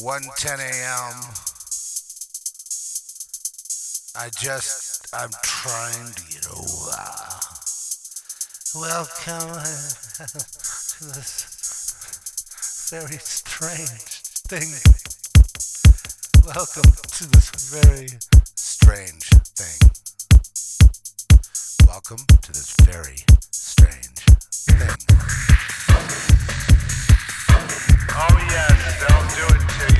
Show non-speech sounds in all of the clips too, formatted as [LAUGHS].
1:10 a.m. I just I'm trying to get over. Welcome to this [LAUGHS] very strange thing. Welcome to this very strange thing. Welcome to this very strange thing. Oh yes, they'll do it.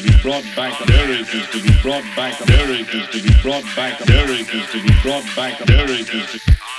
to be brought back. Derek is to be brought back. Derek is to be brought back. Derek is to be brought back. Derek is to be brought back.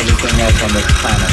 everything else on this planet.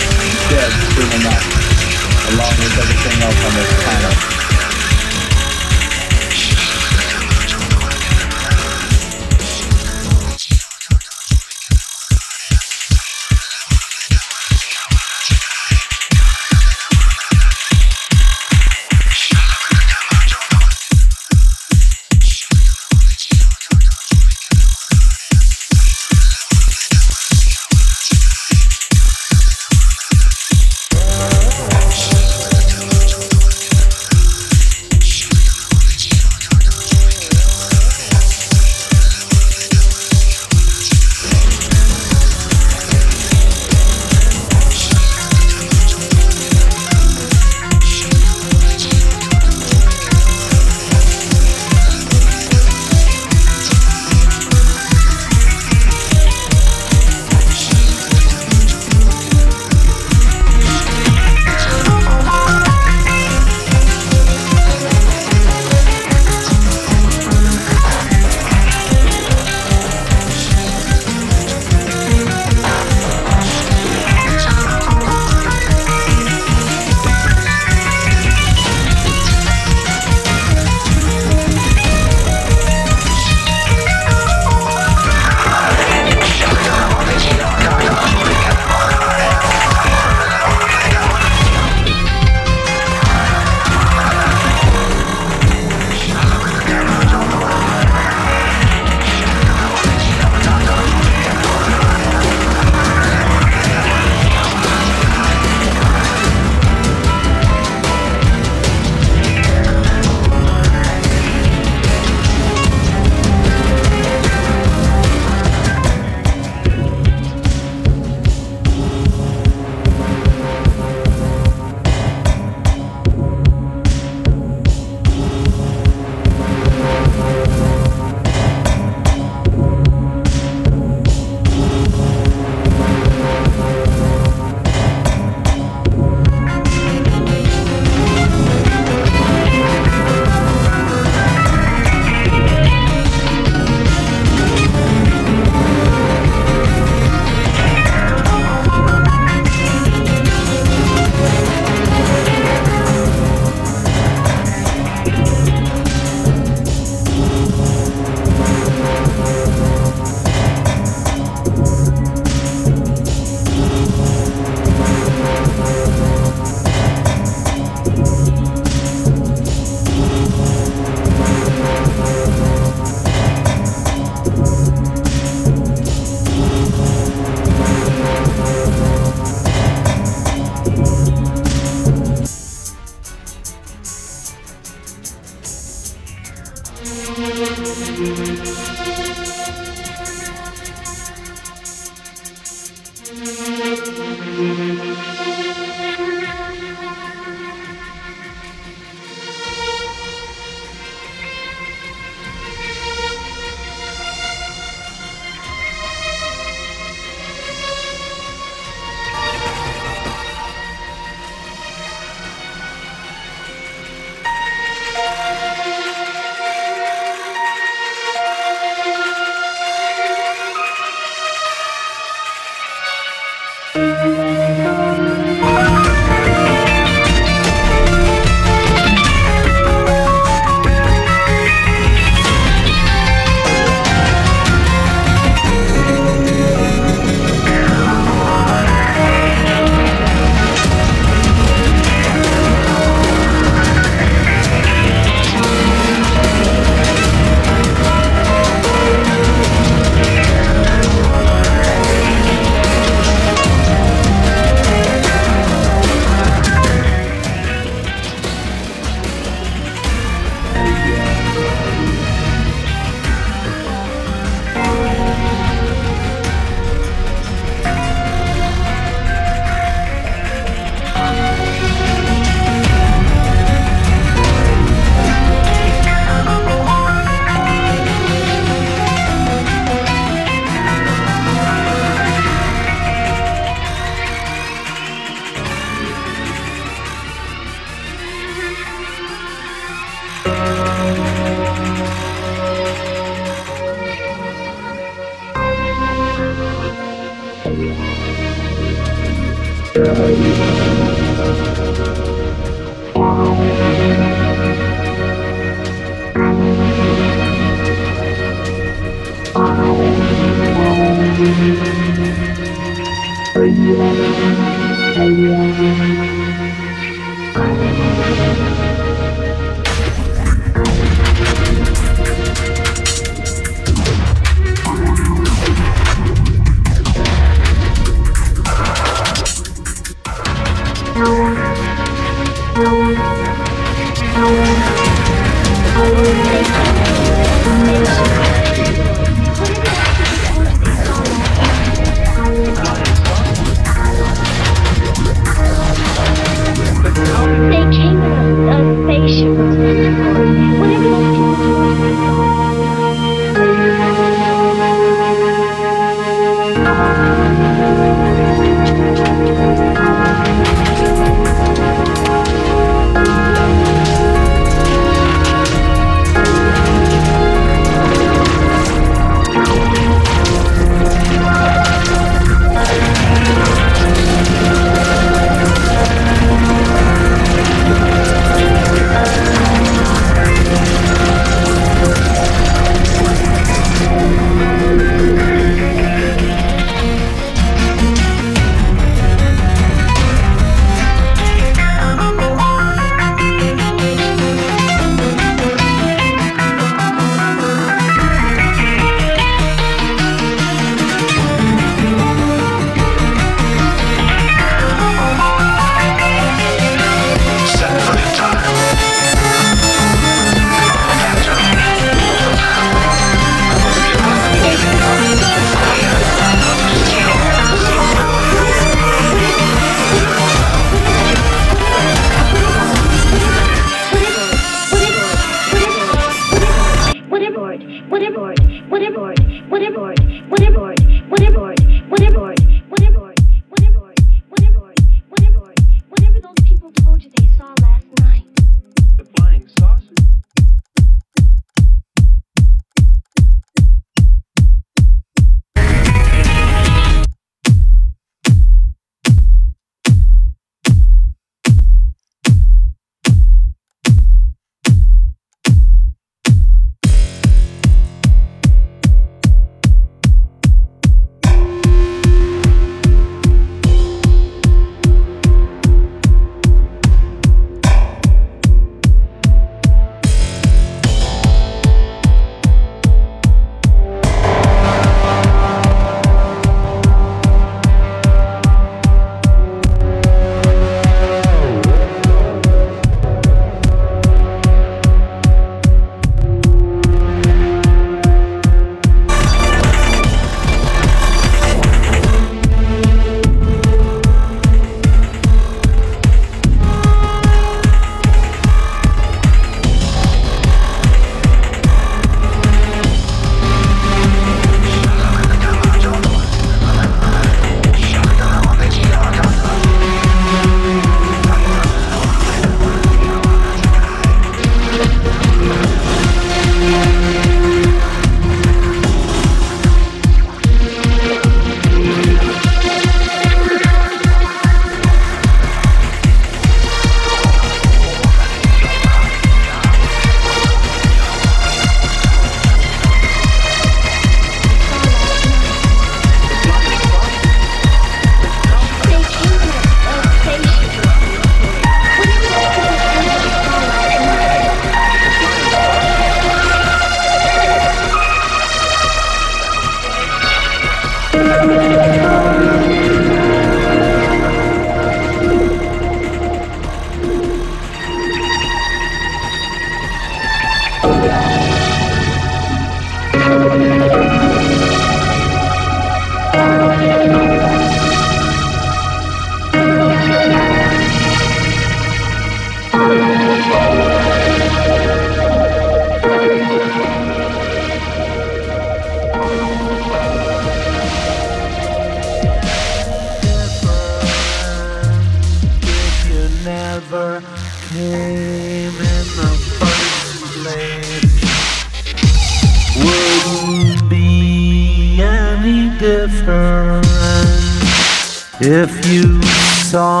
If you saw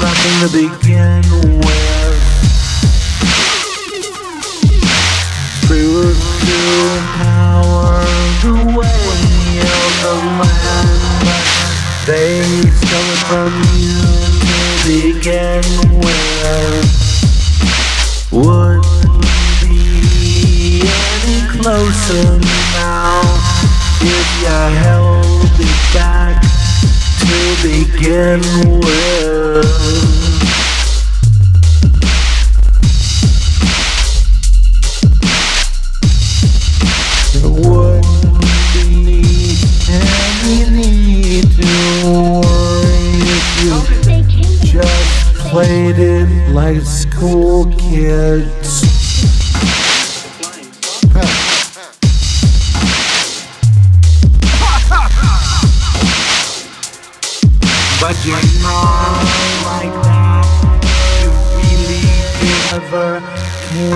nothing to begin with, free will to power the way of the land. They stole it from you to begin with. Would be any closer now if you held. Begin well. like that. You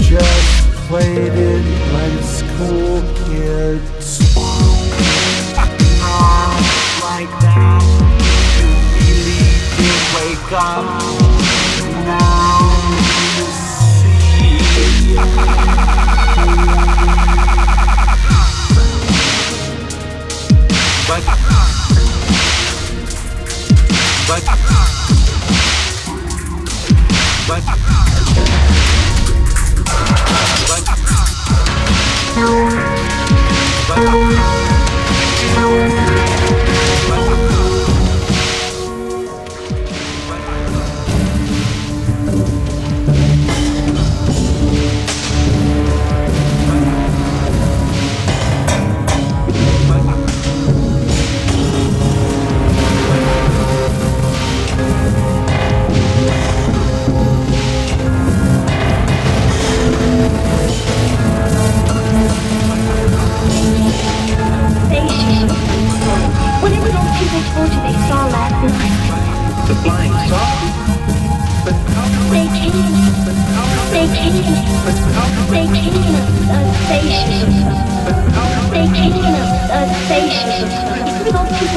just played it like school kids. Like that. Wake up. Now you see. [LAUGHS] but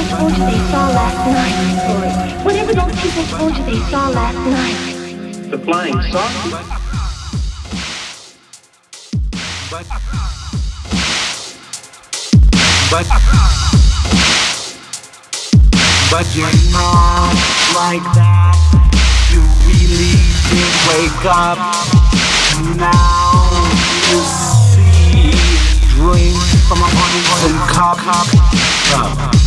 told you they saw last night? Whatever those people told you they saw last night. The flying saucer. But. But. But you're not like that. You really did wake up. Now you see dreams from a unwholesome cup. cup.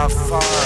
How far?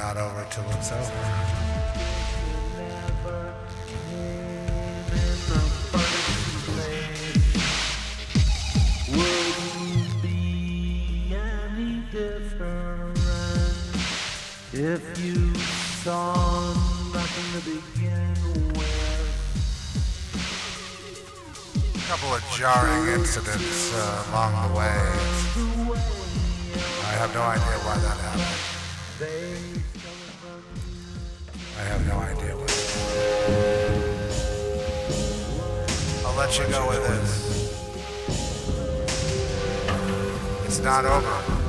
Not over till it's over. If you saw. A couple of jarring incidents uh, along the way. I have no idea why that happened. Have no idea why. I'll let you go with this. It's not over.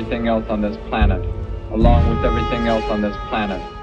Everything else on this planet, along with everything else on this planet.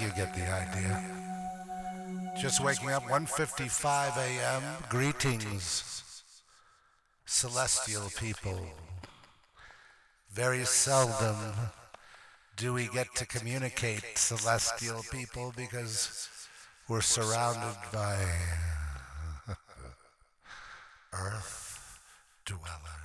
you get the idea. Just waking up, 1.55 a.m. Greetings, celestial people. Very seldom do we get to communicate celestial people because we're surrounded by [LAUGHS] earth dwellers.